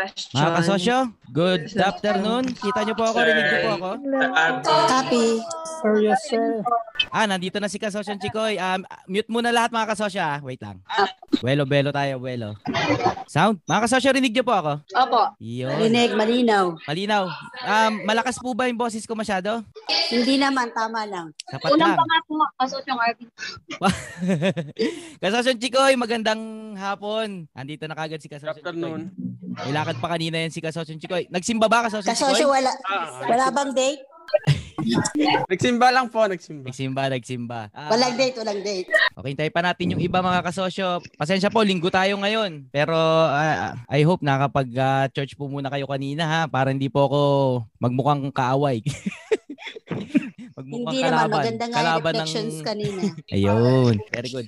Question. Mga kasosyo, good afternoon. Kita niyo po ako, rinig niyo po ako. Copy. Sir, yes, sir. Ah, nandito na si Kasosyo Chikoy. Um, mute muna lahat mga kasosyo ah. Wait lang. Welo, belo tayo, welo. Sound? Mga kasosyo, rinig niyo po ako. Opo. Yun. Rinig, malinaw. Malinaw. Um, malakas po ba yung boses ko masyado? Hindi naman, tama lang. Sapat lang. pangatlo mo, pasok yung RP. Kasosyo Chikoy, magandang hapon. Andito na kagad si Kasosyo Chikoy. Afternoon. May lakad pa kanina yan si Kasosyo Chikoy. Nagsimba ba Kasosyo Kasosyo, Chikoy? wala, wala bang date? Nagsimba lang po, nagsimba. Nagsimba, nagsimba. Ah, Walang date, walang date. Okay, tayo pa natin yung iba mga kasosyo. Pasensya po, linggo tayo ngayon. Pero ah, I hope nakapag-church po muna kayo kanina ha para hindi po ako magmukhang kaaway. magmukhang Hindi naman, maganda nga yung reflections kanina. Ayun, very good.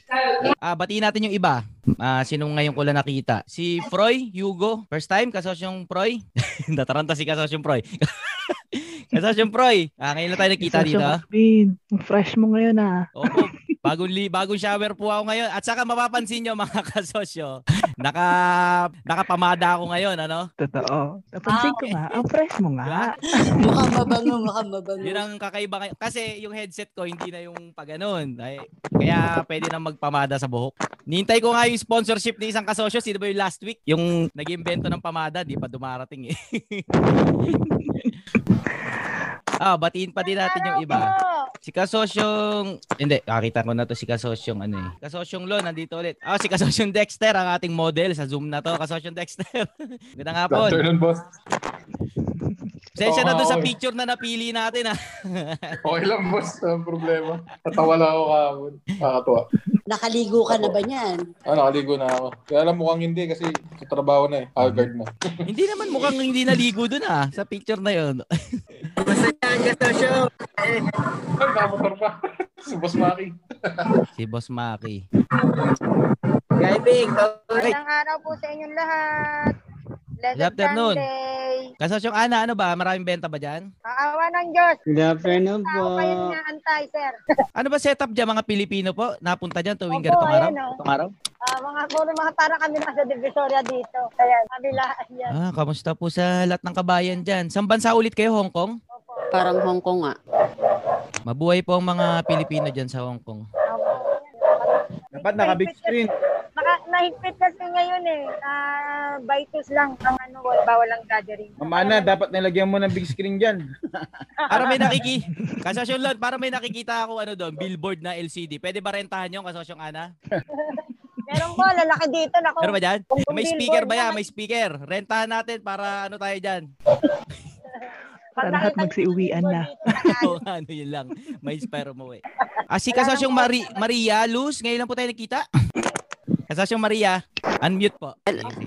Ah, batiin natin yung iba. Ah, sinong ngayon ko lang nakita? Si Froy, Hugo. First time, kasosyong Froy. Nataranta si kasosyong Froy. kasosyong Froy. Ah, ngayon lang tayo nakita dito. Ang fresh mo ngayon ah. Opo, bagong, li, bagong shower po ako ngayon. At saka mapapansin nyo mga kasosyo, naka, nakapamada ako ngayon, ano? Totoo. Napansin ko nga, ang fresh mo nga. mukhang mabango, mukhang mabango. Yun ang kakaiba ngayon. Kasi yung headset ko, hindi na yung pag ganun. Ay, kaya pwede na magpamada sa buhok. Nintay ko nga yung sponsorship ni isang kasosyo. Sino ba yung last week? Yung nag-invento ng pamada, di pa dumarating eh. ah, batiin pa din natin yung iba. Si Kasosyong, hindi, nakita ko na to si Kasosyong ano eh. Kasosyong Lo, nandito ulit. Ah, si Kasosyong Dexter, ang ating model sa Zoom na to. Kasosyong Dexter. Ganda nga po. Afternoon, boss. Sensya na Oo, doon sa picture na napili natin ah. Okay lang, boss. Ang problema. Natawa lang ako kahapon. Nakakatuwa. Nakaligo ka na ba niyan? Ah, nakaligo na ako. Kaya lang mukhang hindi kasi sa trabaho na eh. Haggard na. hindi naman mukhang hindi naligo doon ah, sa picture na yon. Ay, nakamotor pa. si Boss Maki. si Boss Maki. Magandang araw po sa inyong lahat. Blessed Good afternoon. Sunday. Kasosyong Ana, ano ba? Maraming benta ba dyan? Kaawa ng Diyos. Good afternoon Ako kayo inaantay, sir. Ano ba setup dyan mga Pilipino po? Napunta dyan tuwing ganitong araw? ayan, oh. Araw? Ah, mga puro mga para kami nasa Divisoria dito. Kaya kabilaan yan. Ah, kamusta po sa lahat ng kabayan dyan? Saan bansa ulit kayo, Hong Kong? Opo. Parang Hong Kong ah. Mabuhay po ang mga Pilipino dyan sa Hong Kong. Opo. Dapat naka-big screen. Naka, nahigpit kasi ngayon eh. Ah, Vitus lang ang ano, wal- bawal ang gathering. Mamana, dapat nilagyan mo ng big screen dyan. Para may nakiki... Kasosyong Lord, para may nakikita ako ano doon, billboard na LCD. Pwede ba rentahan yung kasosyong Ana? Meron po, lalaki dito. Naku, Meron ba dyan? Kung May speaker ba yan? May speaker. Rentahan natin para ano tayo dyan. Para lahat magsiuwian na. Oo, ano yun lang. May inspire mo eh. Ah, si Kasosyong Mari Maria Luz, ngayon lang po tayo nakita. Kasosyong Maria, unmute po.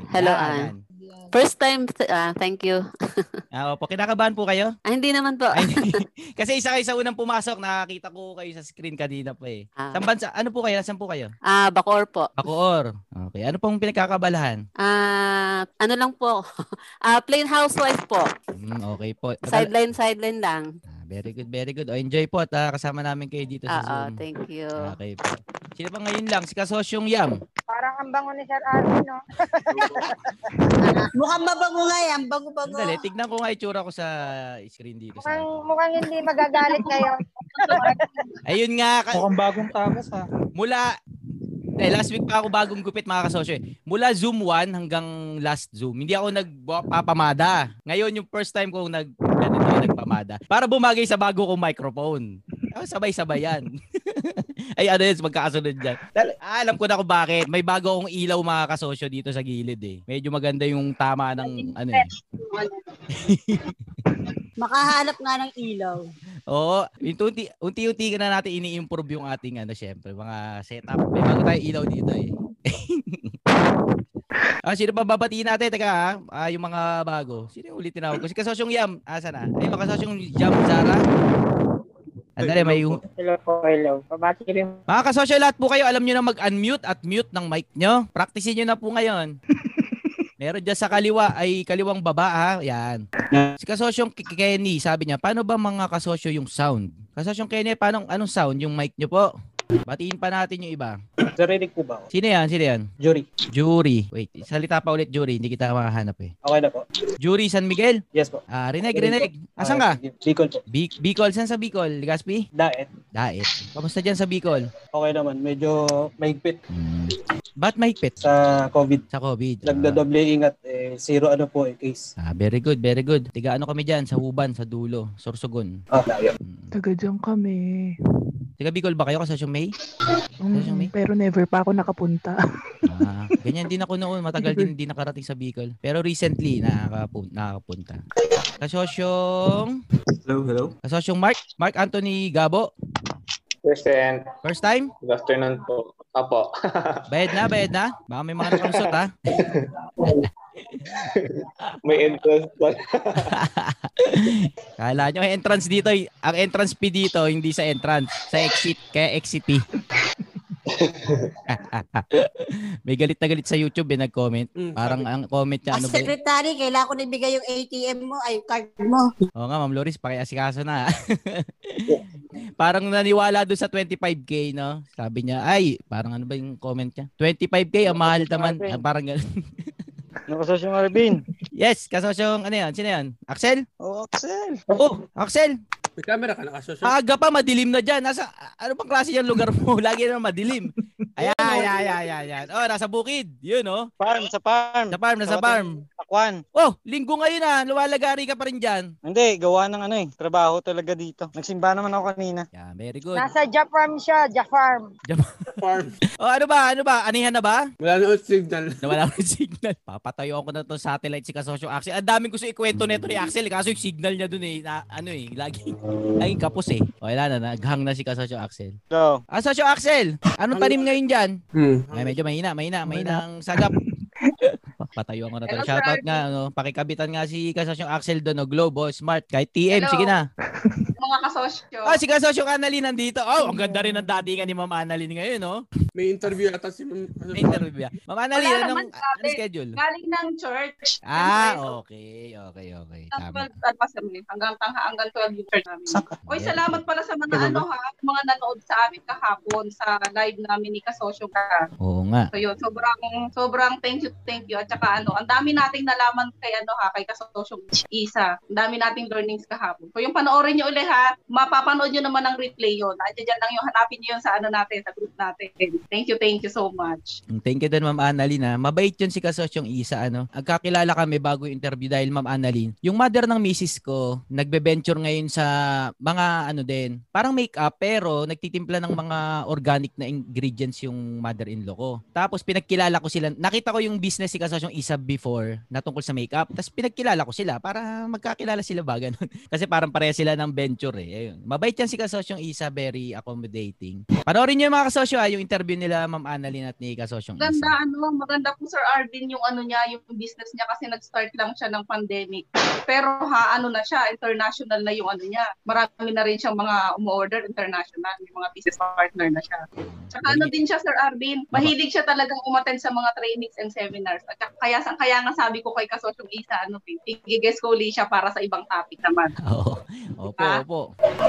Hello, Ah, Ann. yan. First time, ah, thank you. Ah, opo, kinakabahan po kayo? Ah, hindi naman po. Kasi isa kayo sa unang pumasok, nakakita ko kayo sa screen kanina pa eh. Ah. Saan bansa? Ano po kayo? Saan po kayo? Ah, Bacoor po. Bacoor. Okay. Ano pong pinagkakabalahan? Ah, ano lang po. Ah, plain housewife po. Hmm, okay po. Sideline, sideline lang. Ah, very good, very good. O, enjoy po at ah, kasama namin kayo dito sa Ah, ah, Zoom. thank you. Okay po. Sino pa ngayon lang? Si Kasosyong Yam. Ang bango ni Sir Arvin, no? Mukhang mabango nga yan, bango-bango. Dali, tignan ko nga itsura ko sa screen dito. Sa Mukhang, mukhang hindi magagalit ngayon. Ayun nga, ka- Mukhang bagong takas ha. mula eh, last week pa ako bagong gupit mga kasosyo eh. Mula Zoom 1 hanggang last Zoom, hindi ako nagpapamada. Ngayon yung first time ko nag ganito nagpamada. Para bumagay sa bago kong microphone. Ah, sabay-sabay yan. Ay ano yun, magkakasunod dyan. Ah, alam ko na kung bakit. May bago akong ilaw mga kasosyo dito sa gilid eh. Medyo maganda yung tama ng ano eh. Makahanap nga ng ilaw. Oo, unti, unti-unti ka na natin ini-improve yung ating ano syempre, mga setup. May bago tayong ilaw dito eh. Ah, sino pa babatiin natin? Teka ha, ah, yung mga bago. Sino yung ulit tinawag ko? Si Kasosyong Yam. Asa na? Ay, mga kasosyong Jam Zara. Andali, may yung... Hello po, hello. Pabati rin. Mga kasosyo, lahat po kayo, alam nyo na mag-unmute at mute ng mic nyo. Practicein nyo na po ngayon. Meron dyan sa kaliwa ay kaliwang baba ha. Yan. Si kasosyong Kenny, sabi niya, paano ba mga kasosyo yung sound? Kasosyong Kenny, paano, anong sound yung mic nyo po? Batiin pa natin yung iba. Narinig po ba ako? Sino yan? Sino yan? Jury. Jury. Wait, salita pa ulit Jury. Hindi kita makahanap eh. Okay na po. Jury San Miguel? Yes po. Ah, Rinig, Rinig. Asan ka? Bicol po. Bi- Bicol. Saan sa Bicol? Ligaspi? Daet. Daet. Kamusta dyan sa Bicol? Okay naman. Medyo mahigpit Hmm. Ba't mahigpit? sa COVID. Sa COVID. Nagdadoble ingat. Eh, zero ano po eh, case. Ah, very good, very good. Tiga ano kami dyan, sa Uban, sa Dulo, Sorsogon. Ah, layo. Mm. Taga dyan kami. Tiga Bicol ba kayo kasi May? Saan may? Mm, pero never pa ako nakapunta. Ah, ganyan din ako noon, matagal din hindi nakarating sa Bicol. Pero recently nakakapu- nakakapunta. Kasosyong Hello, hello. Kasosyong Mark, Mark Anthony Gabo, Present. first time? Good afternoon po. Apo. Bayad na, bayad na. Baka may mga nakalusot ha. May entrance pa. Kala nyo, entrance dito, ang entrance fee dito, hindi sa entrance, sa exit, kaya exit fee. May galit na galit sa YouTube eh, nag-comment. Parang ang comment niya, ano ba secretary, kailangan ko na ibigay yung ATM mo, ay card mo. Oo nga, Ma'am Loris, pakiasikaso na. parang naniwala doon sa 25k, no? Sabi niya, ay, parang ano ba yung comment niya? 25k, ang mahal naman. Ah, parang ganun. Nakasosyo Marvin. yes, kasosyong, ano yan? Sino yan? Axel? Oh, Axel. Oh, Axel! May camera ka nakasosyo? Aga pa, madilim na dyan. Nasa, ano bang klase yung lugar mo? Lagi na madilim. Ayan, ayan, ayan, ayan, ayan. Oh, nasa bukid. Yun, oh. Farm, sa farm. Sa farm, nasa farm. Takwan. Oh, linggo ngayon ah. Luwalagari ka pa rin dyan. Hindi, gawa ng ano eh. Trabaho talaga dito. Nagsimba naman ako kanina. Yeah, very good. Nasa Jafarm siya, Jafarm. Farm. Oh, ano ba? Ano ba? Anihan na ba? Wala na signal. Nawala yung signal. Papatayo ko na itong satellite si Kasosyo Axel. Ang daming gusto ikwento nito ni Axel. eh, Kaso yung signal niya dun eh. Na, ano eh. Laging, laging kapos eh. O, wala na. Naghang na si Kasosyo Axel. So, Ah, Kasosyo Axel! Anong tanim ngayon dyan? hmm. Ay, medyo mahina. Mahina. Mahina ang sagap. Patayo ko na to. Hello, Shoutout nga. Ano, pakikabitan nga si Kasosyo Axel doon. No? Globo, Smart. Kahit TM. Hello. Sige na. Mga kasosyo. Ah, si Kasosyo Annalyn nandito. Oh, ang ganda rin ng datingan ni Ma'am Annalyn ngayon, no? May interview ata si Ma'am. May interview. Ma'am Annalyn, Wala anong, anong schedule? Galing ng church. Ah, okay, okay, okay. Tama. 12 at pasami. Hanggang tangha, hanggang 12 yung church namin. Saka. Oy, salamat pala sa mga ano ha, mga nanood sa amin kahapon sa live namin ni Kasosyo ka. Oo nga. So yun, sobrang sobrang thank you, thank you. At saka ano, ang dami nating nalaman kay ano ha, kay Kasosyo Isa. Ang dami nating learnings kahapon. So yung panoorin niyo ulit ha, mapapanood niyo naman ang replay yun. Andiyan lang yung hanapin niyo yun sa ano natin, sa group natin. Thank you, thank you so much. Mm, Thank you din, Ma'am Annalyn. Ha. Mabait yun si Kasosyong Isa. Ano. Agkakilala kami bago yung interview dahil, Ma'am Annalyn, yung mother ng misis ko, nagbe-venture ngayon sa mga ano din, parang makeup pero nagtitimpla ng mga organic na ingredients yung mother-in-law ko. Tapos pinagkilala ko sila. Nakita ko yung business si Kasosyong Isa before na tungkol sa makeup. Tapos pinagkilala ko sila para magkakilala sila ba ganun. Kasi parang pareha sila ng venture eh. Ayun. Mabait yan si Kasosyong Isa, very accommodating. Panoorin niyo yung mga kasosyo ah, yung interview nila Ma'am Annalyn at ni Kasosyong Isa. Maganda ano, maganda po Sir Arvin yung ano niya, yung business niya kasi nag-start lang siya ng pandemic. Pero ha, ano na siya, international na yung ano niya. Marami na rin siyang mga umu-order international, yung mga business partner na siya. Tsaka ano din siya Sir Arvin, mahilig siya talagang umattend sa mga trainings and seminars. At kaya, kaya nga sabi ko kay Kasosyong Isa, ano, i-guest ko ulit siya para sa ibang topic naman. Oo. Opo, Ah. opo.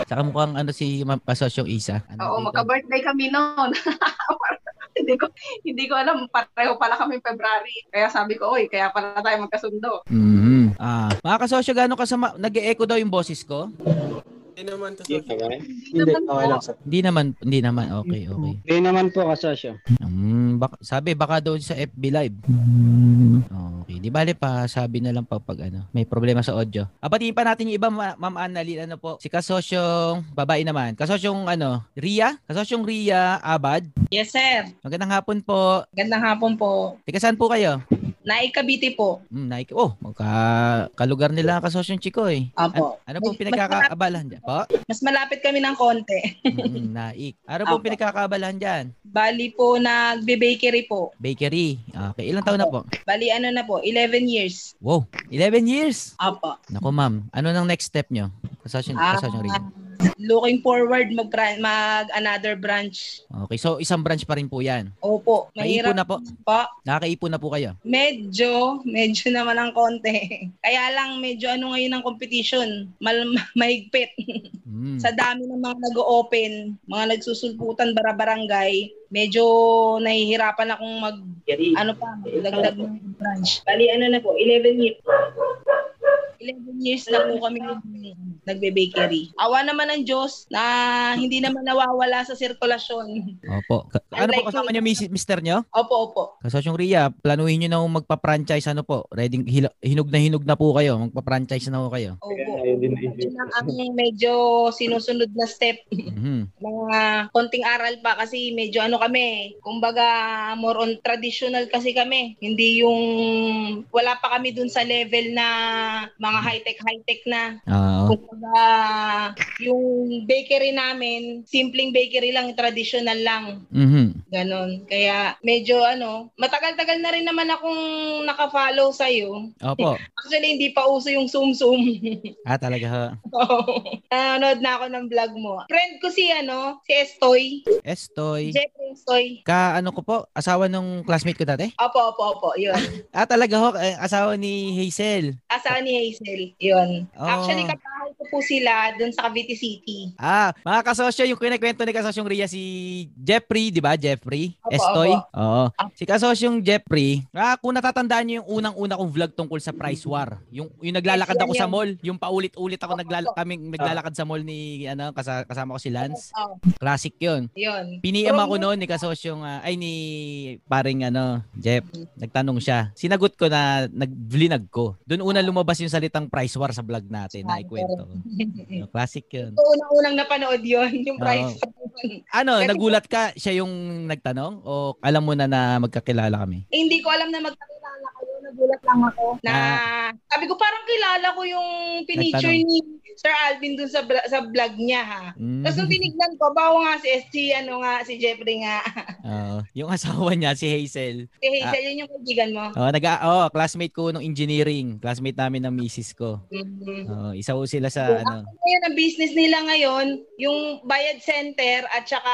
Saka mukhang ano si Ma'am Kasosyong Isa. Ano Oo, magka-birthday kami noon. hindi ko hindi ko alam pareho pala kami February. Kaya sabi ko, oy, kaya pala tayo magkasundo. Mhm. Ah, mga kasosyo, gaano kasama? Nag-e-echo daw yung boses ko? Hindi naman to. Hindi, okay lang, sir. Hindi naman, hindi naman. Okay, okay. Hindi naman po kasosyo. Mm, bak- sabi, baka daw sa FB Live. Mm, okay. Di bale pa, sabi na lang pa pag ano, may problema sa audio. Abatiin pa natin yung iba, Ma- Ma'am Annalyn, ano po, si kasosyong, babae naman, kasosyong ano, Ria? Kasosyong Ria Abad. Yes, sir. Magandang hapon po. Gandang hapon po. Tika saan po kayo? Naik Cavite po. Hmm, Nike. Oh, magka kalugar nila ang kasosyong Chiko eh. Apo. Ano pong pinagkakaabalahan dyan? Po? Mas malapit kami ng konti. Mm, Naik. Ano pong Apo. pinagkakaabalahan dyan? Bali po, nagbe-bakery po. Bakery. Okay, ilang taon na po? Bali, ano na po, 11 years. Wow, 11 years. Apo. Naku ma'am, ano nang next step nyo? Kasosyon, Ah, kasosyon rin. Looking forward mag, mag another branch. Okay, so isang branch pa rin po yan. Opo, mahirap na po? po. Nakakaipon na po kayo? Medyo, medyo naman ang konti. Kaya lang medyo ano ngayon ang competition, mal mahigpit. Mm. Sa dami ng mga nag-open, mga nagsusulputan bara-barangay, medyo nahihirapan akong mag ano pa, dagdag ng branch. Bali ano na po, 11 years. 11 years na po kami nagbe-bakery. Awa naman ng Diyos na hindi naman nawawala sa sirkulasyon. Opo. Ka- ano po Unlike kasama mis- mister nyo? Opo, opo. Kasosyong Ria, planuhin nyo na magpa-franchise ano po. Ready, hinog na hinog na po kayo. Magpa-franchise na po kayo. Opo. Yun ang medyo sinusunod na step. Mhm. Mga konting aral pa kasi medyo ano kami, kumbaga more on traditional kasi kami. Hindi yung wala pa kami dun sa level na mga high-tech high-tech na. Oo. Kumbaga yung bakery namin, simpleng bakery lang, traditional lang. Mhm. Ganon. Kaya medyo ano, matagal-tagal na rin naman akong naka-follow sa'yo. Opo. Actually, hindi pa uso yung sum-sum. Ah, talaga ha. Nanonood na ako ng vlog mo. Friend ko si ano, si Estoy. Estoy. Jeffrey Estoy. Ka ano ko po, asawa nung classmate ko dati? Opo, opo, opo. Yun. Ah, talaga ho, eh, asawa ni Hazel. Asawa ni Hazel. Yun. Oh. Actually, kapahay ko po sila dun sa Cavite City. Ah, mga kasosyo, yung kinikwento ni kasosyong Ria si Jeffrey, di ba? Jeffrey? Opo, Estoy? opo. Oo. Si kasosyong Jeffrey, ah, kung natatandaan niyo yung unang-una kong vlog tungkol sa price war. Yung, yung naglalakad ako sa mall, yung paulit-ulit ako naglala kaming naglalakad sa mall ni ano kasa- kasama ko si Lance. Classic 'yun. yun. Piniem ako noon ni kasosyong ah, ay ni paring ano, Jeff. Nagtanong siya. Sinagot ko na nag-vlinag ko. Doon una lumabas yung salitang price war sa vlog natin na ikwento. Ko. No, classic 'yun. So, unang-unang napanood yun, yung price. Ano, Kasi- nagulat ka siya yung nagtanong o alam mo na na magkakilala kami? Eh, hindi ko alam na magkakilala. Nagulat lang ako. Na, sabi ko parang kilala ko yung pinicture Ah. Ni Sir Alvin dun sa, bla- sa vlog niya ha. Mm. Tapos nung tinignan ko, bawa nga si SG, ano nga, si Jeffrey nga. Oo. yung asawa niya si Hazel. Si Hazel, yun yung kaibigan mo. Oh, nag oh, classmate ko nung engineering, classmate namin ng misis ko. Mhm. Oh, isa ko sila sa So, ano. Ngayon, ang business nila ngayon, yung bayad center at saka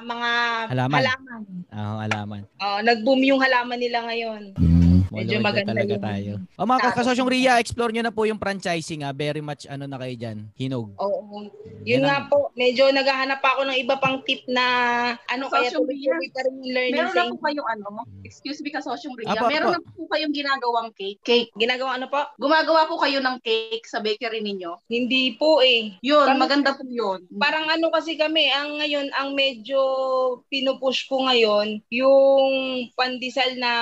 mga Halaman. halaman. Oh, alaman. Oh, nag-boom yung halaman nila ngayon. Medyo Medyo maganda talaga yung- tayo. O mga Tapos- kasosyong Ria, explore nyo na po yung franchising ah. Very much ano na kayo dyan. Hinog. Oo. Yan Yun ang- nga po, medyo naghahanap pa ako ng iba pang tip na ano kaya Social tuloy-tuloy pa rin yung learning Meron sa na po kayong ano, excuse me kasosyong Ria, Apo, meron apo. na po kayong ginagawang cake. Cake. Ginagawa ano po? Gumagawa po kayo ng cake sa bakery ninyo. Hindi po eh. Yun, Kami- maganda po yun. Parang ano kasi kami, ang ngayon, ang medyo pinupush ko ngayon, yung pandesal na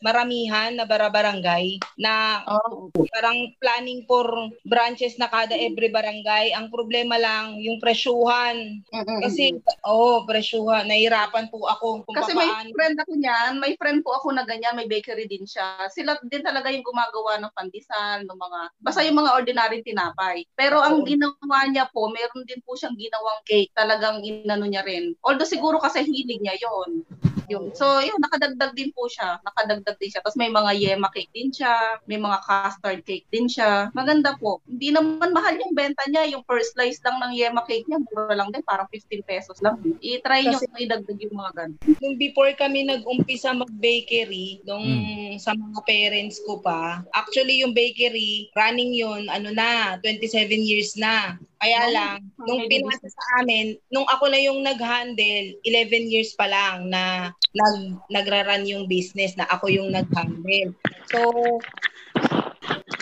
maramihan na bara-barangay, na Oh, parang planning for branches na kada every barangay. Ang problema lang, yung presyuhan. Kasi, oo, oh, presyuhan. Nahirapan po ako kung Kasi may papaano. friend ako niyan, may friend po ako na ganyan, may bakery din siya. Sila din talaga yung gumagawa ng pandesal, ng mga, basta yung mga ordinary tinapay. Pero ang Oo. ginawa niya po, meron din po siyang ginawang cake, talagang inano niya rin. Although siguro kasi hilig niya yon Yung, so, yun, nakadagdag din po siya. Nakadagdag din siya. Tapos may mga yema cake din siya. May mga custard cake din siya. Maganda po. Hindi naman mahal yung benta niya. Yung first slice lang ng yema cake niya, mura lang din. Parang 15 pesos lang. I-try niyo kung idagdag yung mga ganun. nung before kami nag-umpisa mag-bakery, nung Hmm. sa mga parents ko pa, actually yung bakery, running yun, ano na, 27 years na. Kaya lang, nung pinasa sa amin, nung ako na yung nag-handle, 11 years pa lang na nag, nagra-run yung business na ako yung nag-handle. So,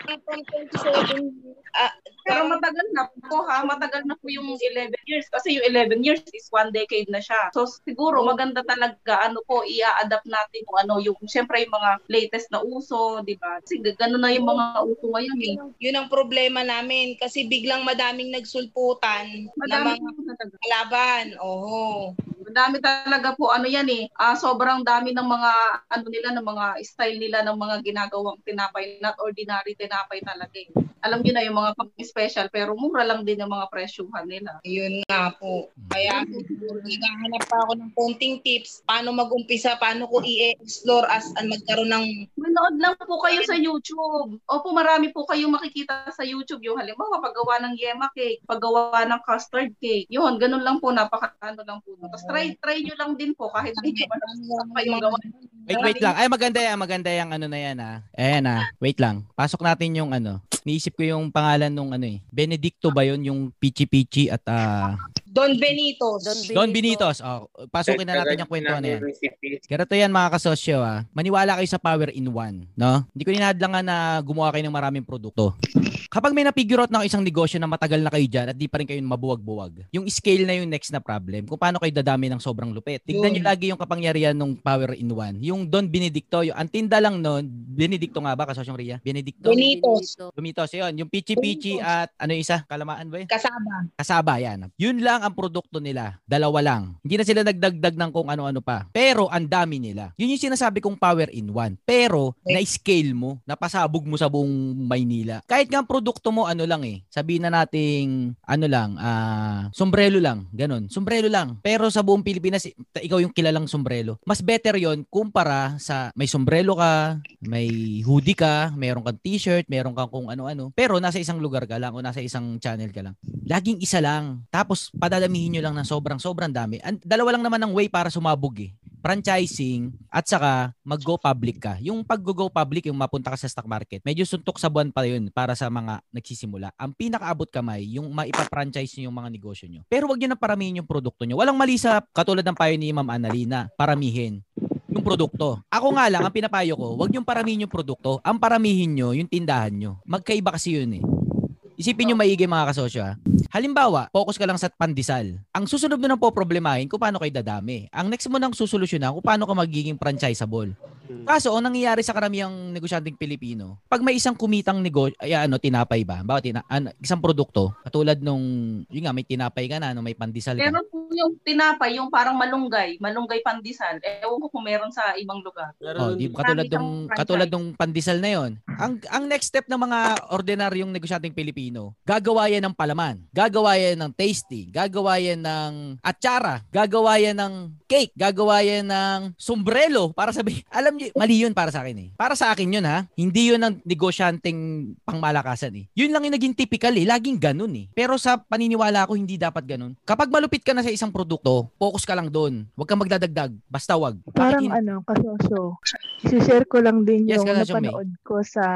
from 27 ah, Pero matagal na po ha, matagal na po yung 11 years kasi yung 11 years is one decade na siya. So siguro maganda talaga ano po i-adapt natin kung ano yung syempre yung mga latest na uso, 'di ba? Kasi gano'n na yung mga uso ngayon eh. yun ang problema namin kasi biglang madaming nagsulputan na Madami mga po talaga. kalaban. Oo. Madami talaga po ano yan eh. Ah, sobrang dami ng mga ano nila ng mga style nila ng mga ginagawang tinapay, not ordinary tinapay talaga eh. Alam niyo na yung mga pang-special pero mura lang din yung mga presyuhan nila. Yun nga po. Kaya naghahanap pa ako ng konting tips paano mag-umpisa, paano ko i-explore as an magkaroon ng Manood lang po kayo sa YouTube. Opo, marami po kayong makikita sa YouTube. Yung halimbawa, paggawa ng yema cake, paggawa ng custard cake. Yun, ganun lang po, napaka ano lang po. Tapos try, try nyo lang din po kahit hindi naman kayong gawa. Wait, wait lang. Ay, maganda yan. Maganda yung ano na yan, ah. Ayan, ah. Wait lang. Pasok natin yung ano. Niisip ko yung pangalan nung ano eh. Benedicto ba yun? Yung Pichi Pichi at ah... Don Benitos. Don Benitos. Oh, pasukin na natin yung kwento na yan. Ganito yan mga kasosyo ah. Maniwala kayo sa power in one, no? Hindi ko ninadlangan na gumawa kayo ng maraming produkto. Kapag may na-figure out ng isang negosyo na matagal na kayo dyan at di pa rin kayo mabuwag-buwag, yung scale na yung next na problem, kung paano kayo dadami ng sobrang lupit. Tignan nyo lagi yung kapangyarihan ng power in one. Yung Don Benedicto, yung ang tinda lang nun, Benedicto nga ba, kasosyong Ria? Benedicto? Benitos. Benitos, yun. Yung Pichi Pichi at ano yung isa? Kalamaan ba yun? Kasama. Kasaba, yan. Yun lang ang produkto nila. Dalawa lang. Hindi na sila nagdagdag ng kung ano-ano pa. Pero ang dami nila. Yun yung sinasabi kong power in one. Pero na-scale mo, napasabog mo sa buong Maynila. Kahit nga ang produkto mo, ano lang eh. Sabihin na nating, ano lang, ah, sombrero lang. Ganon. Sombrero lang. Pero sa buong Pilipinas, ikaw yung kilalang sombrero. Mas better yon kumpara sa may sombrero ka, may hoodie ka, meron kang t-shirt, meron kang kung ano-ano. Pero nasa isang lugar ka lang o nasa isang channel ka lang. Laging isa lang. Tapos padadamihin nyo lang ng sobrang-sobrang dami. An- dalawa lang naman ang way para sumabog eh franchising at saka mag-go public ka. Yung pag-go public, yung mapunta ka sa stock market, medyo suntok sa buwan pa yun para sa mga nagsisimula. Ang pinakaabot kamay, yung maipa-franchise nyo yung mga negosyo nyo. Pero wag nyo na paramihin yung produkto nyo. Walang mali sa katulad ng payo ni Ma'am Annalina, paramihin yung produkto. Ako nga lang, ang pinapayo ko, wag yung paramihin yung produkto. Ang paramihin nyo, yung tindahan nyo. Magkaiba kasi yun eh. Isipin nyo maigi mga kasosyo ha. Halimbawa, focus ka lang sa pandesal. Ang susunod mo nang po problemahin kung paano kayo dadami. Ang next mo nang susolusyonan kung paano ka magiging franchisable. Kaso, ang nangyayari sa karamihang negosyanteng Pilipino, pag may isang kumitang negosyo, ay ano, tinapay ba? Bawa, tina, ano, isang produkto, katulad nung, yun nga, may tinapay ka na, no, may pandesal ka. Meron po yung tinapay, yung parang malunggay, malunggay pandesal. Ewan ko kung meron sa ibang lugar. Oh, di, katulad nung katulad nung pandesal na 'yon. Ang ang next step ng mga ordinaryong negosyanteng Pilipino, gagawa yan ng palaman, gagawa yan ng tasty, gagawa yan ng atsara, gagawa yan ng cake, gagawa yan ng sombrero para sabi, alam niyo, mali 'yun para sa akin eh. Para sa akin 'yun ha. Hindi 'yun ang negosyanteng pangmalakasan eh. 'Yun lang yung naging typical eh, laging ganun eh. Pero sa paniniwala ko hindi dapat ganun. Kapag malupit ka na sa isang produkto, focus ka lang doon. Huwag kang magdadagdag, basta wag. Parang hin- ano, kasosyo. I-share ko lang din Yes, yung kasosyo, May. napanood ko sa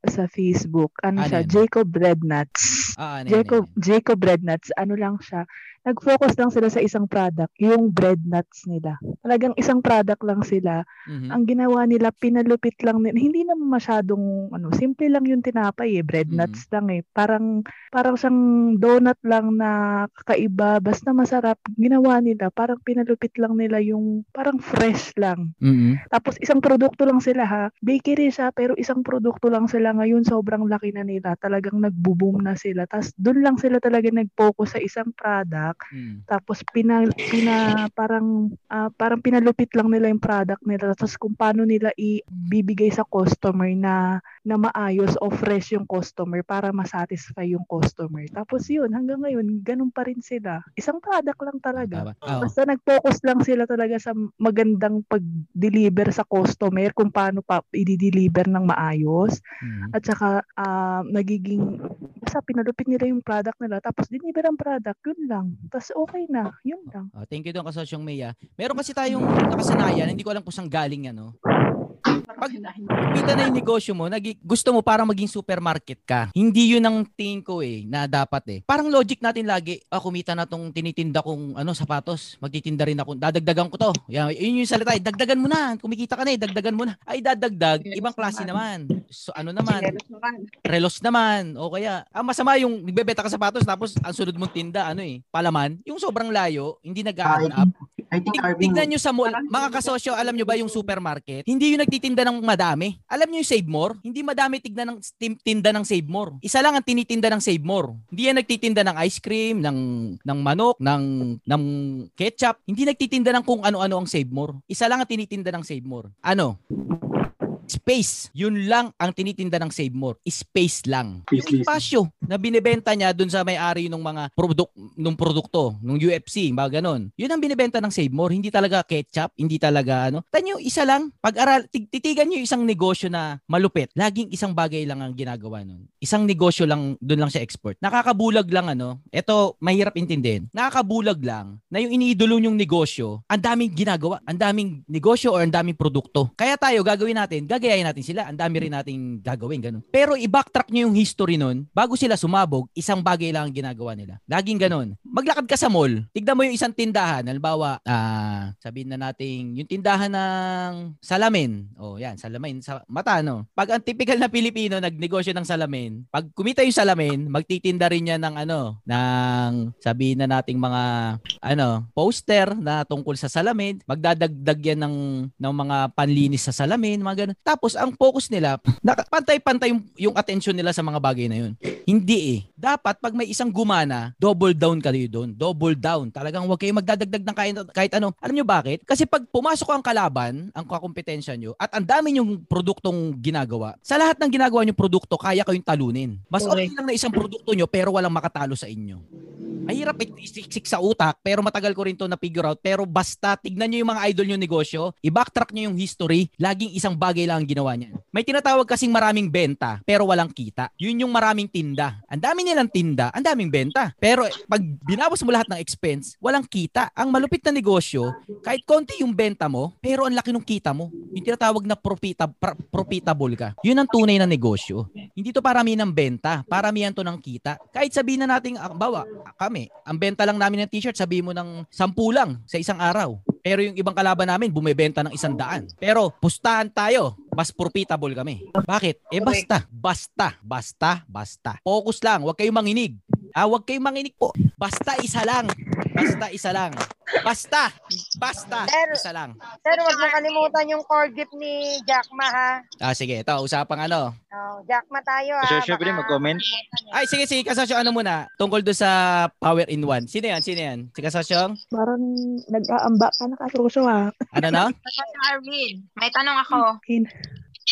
sa Facebook. Ano Ano siya? yan? Jacob Red Nuts. Ah, ano yan, Jacob, Jacob Red Nuts. Ano lang siya? Nag-focus lang sila sa isang product, yung bread nuts nila. Talagang isang product lang sila. Mhm. Ang ginawa nila, pinalupit lang nila. Hindi naman masyadong, ano, simple lang yung tinapay eh. Bread Mhm. nuts lang eh. Parang, parang siyang donut lang na kakaiba. Basta masarap. Ginawa nila, parang pinalupit lang nila yung, parang fresh lang. Mhm. Tapos isang produkto lang sila ha. Bakery siya pero isang produkto lang sila ngayon. Sobrang laki na nila. Talagang nagbo-boom na sila. Tapos doon lang sila talaga nag-focus sa isang product. Mm. Tapos pina, pina parang ah, parang pinalupit lang nila yung product nila. Tapos kung paano nila ibibigay sa customer na na maayos o fresh yung customer para masatisfy yung customer. Tapos yun, hanggang ngayon, ganun pa rin sila. Isang product lang talaga. Oo. Basta nag-focus lang sila talaga sa magandang pag-deliver sa customer kung paano pa i-deliver ng maayos. Mhm. At saka ah, nagiging basta pinalupit nila yung product nila tapos deliver ang product, yun lang. Tapos okay na, yun lang. Oh, thank you doon kasosyong Maya. Meron kasi tayong nakasanayan, hindi ko alam kung saan galing ano. Pag kita na yung negosyo mo, nagi, gusto mo parang maging supermarket ka. Hindi yun ang tingin ko eh, na dapat eh. Parang logic natin lagi, ah, kumita na tong tinitinda kong ano, sapatos. Magtitinda rin ako. Dadagdagan ko to. Yan, yun yung salita. eh, Dagdagan mo na. Kumikita ka na eh. Dagdagan mo na. Ay, dadagdag. Ibang klase naman. So, ano naman? Chinelos naman. relos naman o kaya ang masama yung nagbebenta ka sapatos tapos ang sunod mong tinda ano eh palaman yung sobrang layo hindi nag-add up I think Arvin, Tignan nyo sa mall, mga kasosyo, alam nyo ba yung supermarket? Hindi yung nagtitinda ng madami. Alam nyo yung Save More? Hindi madami tignan ng tinda ng Save More. Isa lang ang tinitinda ng Save More. Hindi yan nagtitinda ng ice cream, ng ng manok, ng ng ketchup. Hindi nagtitinda ng kung ano-ano ang Save More. Isa lang ang tinitinda ng Save More. Ano? Space. Yun lang ang tinitinda ng Save More. Space lang. Yung espasyo na binibenta niya dun sa may-ari ng mga produk nung produkto, nung UFC, mga ganon. Yun ang binibenta ng Save More. Hindi talaga ketchup, hindi talaga ano. Tanyo, isa lang. Pag-aral, tig- titigan yung isang negosyo na malupit. Laging isang bagay lang ang ginagawa nun. Isang negosyo lang, dun lang siya export. Nakakabulag lang ano. Ito, mahirap intindihin. Nakakabulag lang na yung iniidolo yung negosyo, ang daming ginagawa, ang daming negosyo or ang daming produkto. Kaya tayo, gagawin natin, gagayahin natin sila. Ang dami rin nating gagawin, ganun. Pero i-backtrack nyo yung history nun, bago sila sumabog, isang bagay lang ang ginagawa nila. Laging ganun. Maglakad ka sa mall, tignan mo yung isang tindahan, halimbawa, ah, sabihin na natin, yung tindahan ng salamin. Oh, yan, salamin sa mata, no? Pag ang typical na Pilipino nagnegosyo ng salamin, pag kumita yung salamin, magtitinda rin yan ng ano, ng sabihin na nating mga ano, poster na tungkol sa salamin, magdadagdag yan ng ng mga panlinis sa salamin, mga ganun. Tapos ang focus nila, pantay-pantay yung, yung attention nila sa mga bagay na yun. Hindi eh. Dapat pag may isang gumana, double down kayo doon. Double down. Talagang huwag kayo magdadagdag ng kahit, kahit ano. Alam nyo bakit? Kasi pag pumasok ang kalaban, ang kakompetensya nyo, at ang dami yung produktong ginagawa, sa lahat ng ginagawa nyo produkto, kaya kayong talunin. Mas okay lang na isang produkto nyo, pero walang makatalo sa inyo. Mahirap isiksik sa utak, pero matagal ko rin to na figure out. Pero basta, tignan nyo yung mga idol nyo negosyo, i-backtrack nyo yung history, laging isang bagay lang ang ginawa niyan. May tinatawag kasing maraming benta, pero walang kita. Yun yung maraming tinda. Ang dami nilang tinda, ang daming benta. Pero eh, pag binawas mo lahat ng expense, walang kita. Ang malupit na negosyo, kahit konti yung benta mo, pero ang laki ng kita mo. Yung tinatawag na profita, pra- profitable ka. Yun ang tunay na negosyo. Hindi to paramihan ng benta, paramihan to ng kita. Kahit sabihin na natin, ah, bawa, kami, ang benta lang namin ng t-shirt, sabihin mo ng 10 lang sa isang araw. Pero yung ibang kalaban namin, bumebenta ng isang daan. Pero pustahan tayo, mas profitable kami. Bakit? Eh basta, basta, basta, basta. Focus lang, huwag kayong manginig. Ah, huwag kayong manginig po. Basta isa lang. Basta isa lang. Basta, basta, isa lang. Pero wag mo kalimutan yung core gift ni Jackma ha. Ah, sige, ito, usapang ano. Oh, Jackma tayo ha. Pwede Baka- mag-comment? Ay, sige, sige, kasosyo, ano muna? Tungkol doon sa Power in One. Sino yan? Sino yan? Si kasosyong? Parang nag-aamba ka na kasosyo ha. Ano na? Kasosyo Arvin, may tanong ako.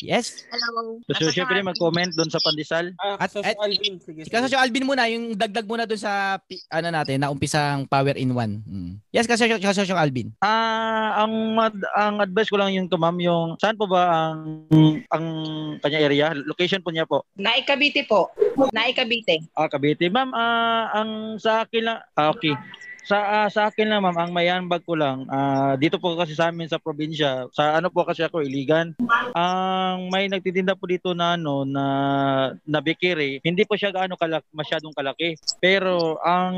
Yes? Hello. Kasosyo, pwede mag-comment doon sa pandesal? At, at, Alvin, Si Kasosyo Alvin muna, yung dagdag muna doon sa, ano natin, na umpisang Power in One. Mm. Yes, Kasosyo, Kasosyo Alvin. Ah, ang mad- ang advice ko lang yung to ma'am, yung saan po ba ang ang kanya area? Location po niya po. Naikabite po. Naikabite. Ah, Cavite. Ma'am, ah, ang sa akin lang, ah, okay. Sa ah, sa akin lang ma'am, ang mayanbag ko lang, ah, dito po kasi sa amin sa probinsya, sa ano po kasi ako Iligan. Ang may nagtitinda po dito na ano na na bakery, hindi po siya gaano kalak masyadong kalaki. Pero ang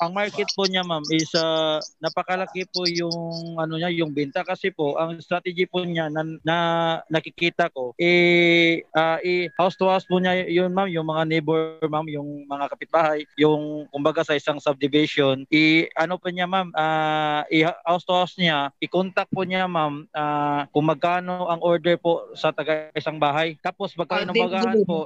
ang market po niya ma'am is ah, napakalaki po yung ano niya, yung benta kasi po ang strategy po niya na, na nakikita ko eh ah, eh, house to house po niya yun ma'am, yung mga neighbor ma'am, yung mga kapitbahay, yung kumbaga sa isang subdivision, i ano po niya ma'am, ah, i house to house niya, i-contact po niya ma'am ah, kung magkano ang order po sa taga isang bahay. Tapos pagka Ah, inumagahan deliver. po,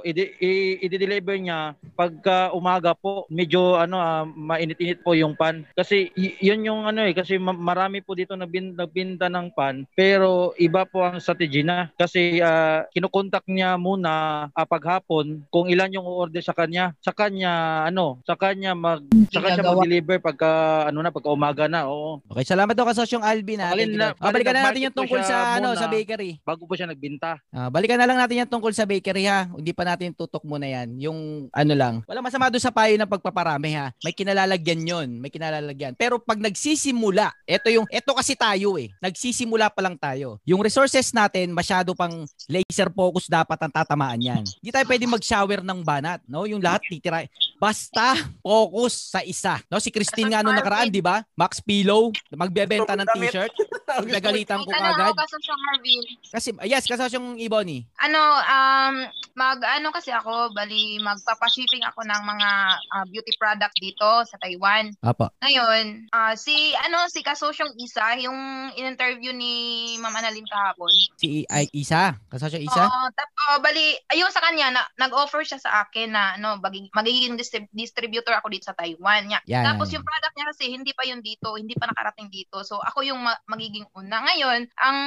i-deliver niya pagka umaga po, medyo ano ah, mainit-init po yung pan. Kasi y- yun yung ano eh, kasi ma- marami po dito nagbin- nagbinta ng pan, pero iba po ang strategy na. Kasi ah, kinukontak niya muna ah, paghapon kung ilan yung order sa kanya. Sa kanya ano, sa kanya mag sa kanya mag-deliver pagka ano na pagka umaga na. Oo. Okay, salamat daw kasosyong Alvin. Ha. Alin Thank you na-. Ah, balikan na alin natin yung tungkol sa ano muna. sa bakery. Bago po siya nagbinta. Ah, balikan na lang natin yung tungkol sa bakery ha. Hindi pa natin tutok muna yan. Yung ano lang. Wala masama doon sa payo ng pagpaparami ha. May kinalalagyan yon, may kinalalagyan. Pero pag nagsisimula, eto yung eto kasi tayo eh. Nagsisimula pa lang tayo. Yung resources natin masyado pang laser focus dapat ang tatamaan yan. Hindi tayo pwede mag-shower ng banat, no? Yung lahat titira. Basta focus sa isa. No, si Christine nga nung nakaraan, di ba? Max Pillow, magbebenta ng t-shirt. Nagagalitan ko kagad. ako kasi sa Marvin. Kasi, yes, kasosyong Iboni. Ano, um, mag, ano kasi ako, bali, magpapashipping ako ng mga ah, beauty product dito sa Taiwan. Apo. Ngayon, ah, si, ano, si Kasosyong Isa, yung in-interview ni Ma'am Annalyn kahapon. Si ay, Isa. Kasosyong Isa. Oo, tap, oh, bali, ayun sa kanya, na, nag-offer siya sa akin na, ano, magiging, magiging distrib- distributor ako dito sa Taiwan. Nya. Yan, Tapos yung product niya kasi, hindi pa yun dito, hindi pa nakarating dito. So, ako yung ma- magiging una. Ngayon, ang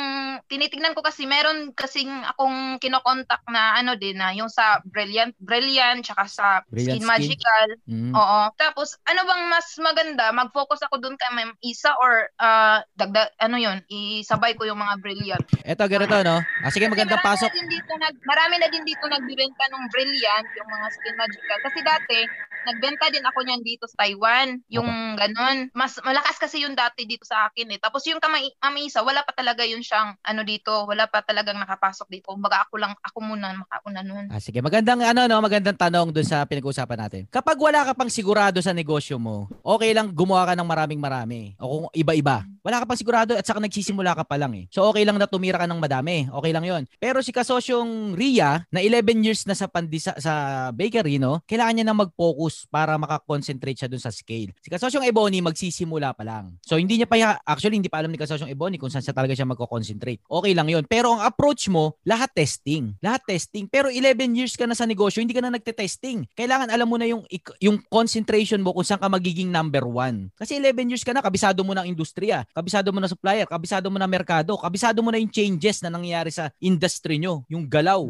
tinitingnan ko kasi, meron kasing akong kinokontak na, ano din, na yung sa Brilliant, Brilliant, tsaka sa Brilliant Skin Skin. Magical. Mm. Oo. Tapos, ano bang mas maganda? Mag-focus ako dun kay Ma'am Isa or ah, dagdag, ano yun, isabay ko yung mga Brilliant. Eto, ganito, no? Ah, sige, magandang pasok. Na dito nag, marami na din dito nagbibenta ng Brilliant, yung mga Skin Magical. Kasi dati, nagbenta din ako niyan dito sa Taiwan. Yung ganun. Mas malakas kasi yung dati dito sa akin eh. Tapos yung kamay, Isa, wala pa talaga yun siyang ano dito. Wala pa talagang nakapasok dito. Kumbaga ako lang, ako muna makauna nun. Ah, sige, magandang ano no, magandang tanong doon sa pinag-uusapan natin. Kapag wala ka pang sigurado sa negosyo mo, okay lang gumawa ka ng maraming marami o kung iba-iba. Wala ka pang sigurado at saka nagsisimula ka pa lang eh. So okay lang na tumira ka ng madami. Okay lang 'yon. Pero si kasosyong Ria na 11 years na sa pandisa sa bakery no, kailangan niya na mag-focus para makakonsentrate siya doon sa scale. Si kasosyong Ebony magsisimula pa lang. So hindi niya pa actually hindi pa alam ni kasosyong Ebony kung saan siya talaga siya magko-concentrate. Okay lang 'yon. Pero ang approach mo, lahat testing. Lahat testing. Pero 11 years ka na sa negosyo, hindi ka na nagte-testing. Kailangan alam mo na yung yung concentration mo kung saan ka magiging number one. Kasi 11 years ka na, kabisado mo ng industriya, kabisado mo na supplier, kabisado mo na merkado, kabisado mo na yung changes na nangyayari sa industry nyo, yung galaw.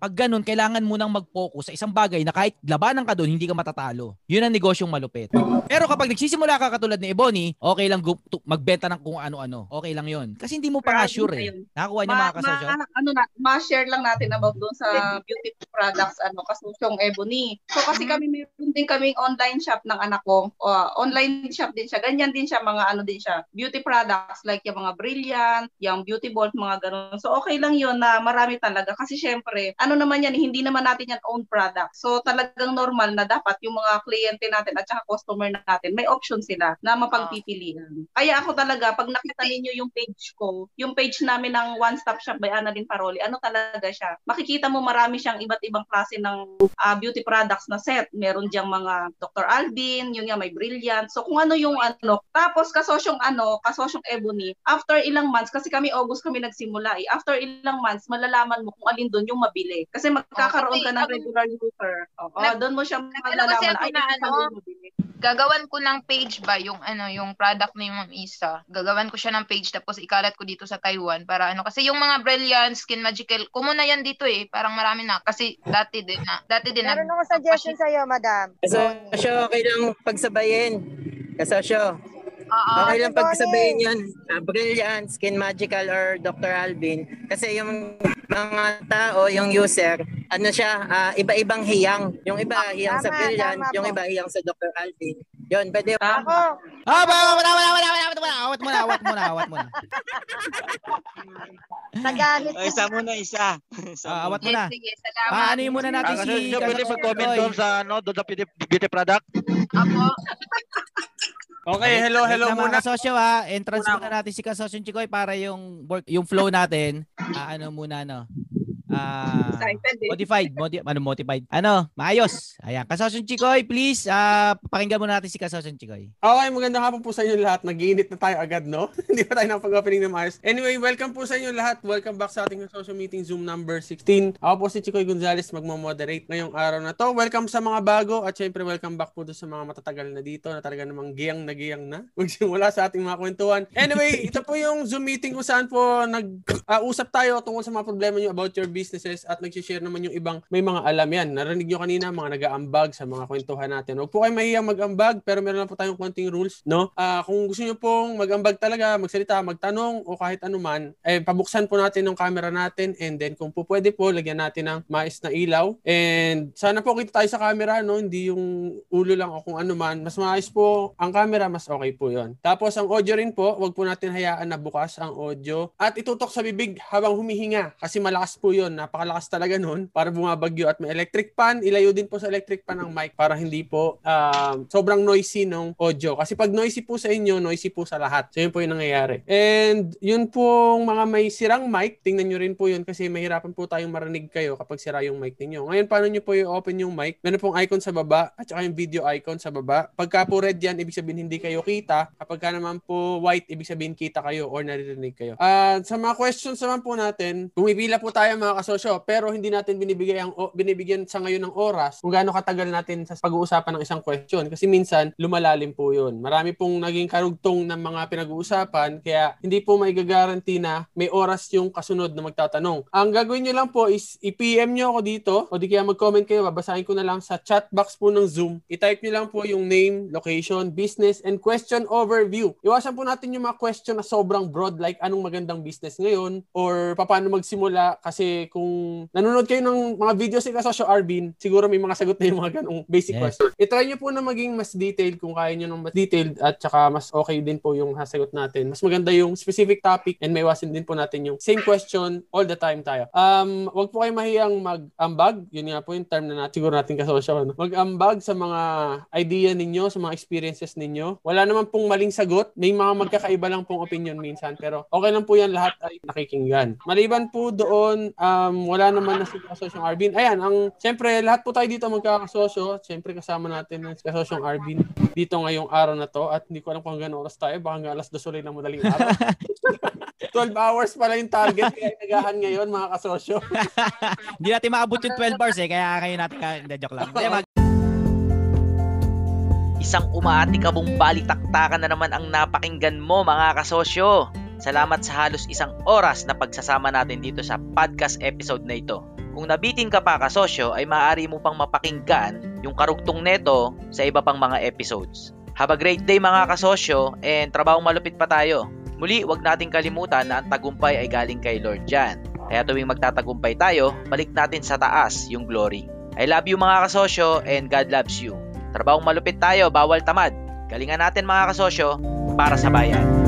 Pag ganun, kailangan mo nang mag-focus sa isang bagay na kahit labanan ka doon, hindi ka matatalo. Yun ang negosyong malupit. Pero kapag nagsisimula ka katulad ni Ebony, okay lang gu- magbenta ng kung ano-ano. Okay lang yun. Kasi hindi mo pa nga sure eh. Nakakuha niya mga kasosyo? ma, ano na, ma-share lang natin about doon sa beauty products, ano, kasusyong Ebony. So kasi kami meron din kaming online shop ng anak ko. Uh, online shop din siya. Ganyan din siya, mga ano din siya. Beauty products like yung mga Brilliant, yung Beauty Bolt, mga ganun. So okay lang yun na marami talaga. Kasi syempre, ano naman yan, hindi naman natin yan own product. So talagang normal na dapat yung mga kliyente natin at saka customer natin, may option sila na mapagpipilian. Kaya ako talaga, pag nakita ninyo yung page ko, yung page namin ng One Stop Shop by Annalyn Paroli, ano talaga siya? Makikita mo marami siyang iba't ibang klase ng ah, beauty products na set. Meron diyang mga Dr. Alvin, yung nga may Brilliant. So kung ano yung ano. Tapos kasosyong ano, kasosyong Ebony, after ilang months, kasi kami August kami nagsimula eh, after ilang months, malalaman mo kung alin doon yung mabili. Kasi magkakaroon ka ng regular user. Oo, doon mo siya Ano malalaman. Ay, na ano, gagawan ko ng page ba yung ano yung product ni Ma'am Isa. Gagawan ko siya ng page tapos ikalat ko dito sa Taiwan para ano kasi yung mga Brilliant Skin Magical kumo na yan dito eh. Parang marami na kasi dati din na dati din Meron na. akong suggestion sa'yo, madam. Kasosyo, okay lang pagsabayin. Kasosyo, Oo. okay lang pagsabayin yun. Ah, Brilliant, Skin Magical, or Dr. Alvin. Kasi yung mga tao, yung user, ano siya, ah, iba-ibang hiyang. Yung iba hiyang sa Tama, Brilliant, tama yung po. iba hiyang sa Dr. Alvin. Yun, pwede. Ako, Ah, ba, wala, wala, wala, wala, wala, awat muna, awat muna, awat muna. nagamit O, isa muna, isa. isa Ah, awat muna. sige, salamat. Paano muna natin Ah, si pwede mag-comment doon sa ano, doon sa beauty, beauty product. Apo. Okay, hello, hello Wait muna. Mga kasosyo ha, entrance muna natin si Kasosyo Chikoy para yung work, yung flow natin, ah, ano muna, no? Ah, Excited eh. modified, modi ano, modified. Ano, maayos. Ayan, Kasosyo Chikoy, please, ah, pakinggan muna natin si Kasosyo Chikoy. Okay, magandang hapon po sa inyo lahat. Nag-iinit na tayo agad, no? Hindi pa tayo nakapag-opening ng maayos. Anyway, welcome po sa inyo lahat. Welcome back sa ating social meeting Zoom number 16. Ako po si Chikoy Gonzalez, magmamoderate ngayong araw na to. Welcome sa mga bago at syempre welcome back po sa mga matatagal na dito na talaga namang giyang na giyang na. Magsimula sa ating mga kwentuhan. Anyway, ito po yung Zoom meeting kung saan po nag-usap tayo tungkol sa mga problema nyo about your businesses at nag-share naman yung ibang may mga alam yan. Narinig nyo kanina mga nag-aambag sa mga kwentuhan natin. Huwag po kayo mahiyang mag-ambag pero meron lang po tayong konting rules, no? Ah, kung gusto nyo pong mag-ambag talaga, magsalita, magtanong o kahit anuman, eh pabuksan po natin yung camera natin and then kung po pwede po, lagyan natin ng mais na ilaw. And sana po kita tayo sa camera, no? Hindi yung ulo lang o kung anuman. Mas maayos po ang camera, mas okay po yon. Tapos ang audio rin po, wag po natin hayaan na bukas ang audio at itutok sa bibig habang humihinga kasi malakas po yon yun, napakalakas talaga nun para bumabagyo at may electric fan. Ilayo din po sa electric fan ng mic para hindi po um, sobrang noisy ng audio. Kasi pag noisy po sa inyo, noisy po sa lahat. So yun po yung nangyayari. And yun pong mga may sirang mic, tingnan nyo rin po yun kasi mahirapan po tayong marinig kayo kapag sira yung mic ninyo. Ngayon, paano nyo po i-open yung mic? Meron pong icon sa baba at saka yung video icon sa baba. Pagka po red yan, ibig sabihin hindi kayo kita. Kapag ka naman po white, ibig sabihin kita kayo or naririnig kayo. At sa mga questions naman po natin, bumipila po tayo mga kasosyo, pero hindi natin binibigay ang binibigyan sa ngayon ng oras kung gaano katagal natin sa pag-uusapan ng isang question kasi minsan lumalalim po 'yun. Marami pong naging karugtong ng mga pinag-uusapan kaya hindi po may guarantee na may oras yung kasunod na magtatanong. Ang gagawin niyo lang po is i-PM niyo ako dito o di kaya mag-comment kayo, babasahin ko na lang sa chat box po ng Zoom. I-type niyo lang po yung name, location, business, and question overview. Iwasan po natin yung mga question na sobrang broad like anong magandang business ngayon or paano magsimula kasi kung nanonood kayo ng mga videos ni Kasosyo Arvin, siguro may mga sagot na yung mga ganong basic Yes. question. I-try nyo po na maging mas detailed kung kaya nyo ng mas detailed at saka mas okay din po yung sasagot natin. Mas maganda yung specific topic and may iwasin din po natin yung same question all the time tayo. Um, wag po kayo mahiyang mag-ambag. Yun nga po yung term na natin, siguro natin kasosyo. Ano? Mag-ambag sa mga idea ninyo, sa mga experiences ninyo. Wala naman pong maling sagot. May mga magkakaiba lang pong opinion minsan. Pero okay lang po yan lahat ay nakikinggan. Maliban po doon, um, wala naman na si Kasosyong Arvin. Ayan, ang, syempre, lahat po tayo dito magkakasosyo. Syempre, kasama natin ang si Kasosyong Arvin dito ngayong araw na to. At hindi ko alam kung hanggang oras tayo. Baka hanggang alas dos ulit ng madaling araw. 12 hours pala yung target kaya nagahan ngayon mga kasosyo. Hindi natin maabot yung 12 hours eh, kaya ngayon natin, hindi, joke lang. Hindi, mag- Isang umaatikabong balitaktakan na naman ang napakinggan mo mga kasosyo. Salamat sa halos isang oras na pagsasama natin dito sa podcast episode na ito. Kung nabitin ka pa kasosyo ay maaari mo pang mapakinggan yung karugtong neto sa iba pang mga episodes. Have a great day mga kasosyo and trabahong malupit pa tayo. Muli, wag nating kalimutan na ang tagumpay ay galing kay Lord Jan. Kaya tuwing magtatagumpay tayo, balik natin sa taas yung glory. I love you mga kasosyo and God loves you. Trabahong malupit tayo, bawal tamad. Galingan natin mga kasosyo para sa bayan.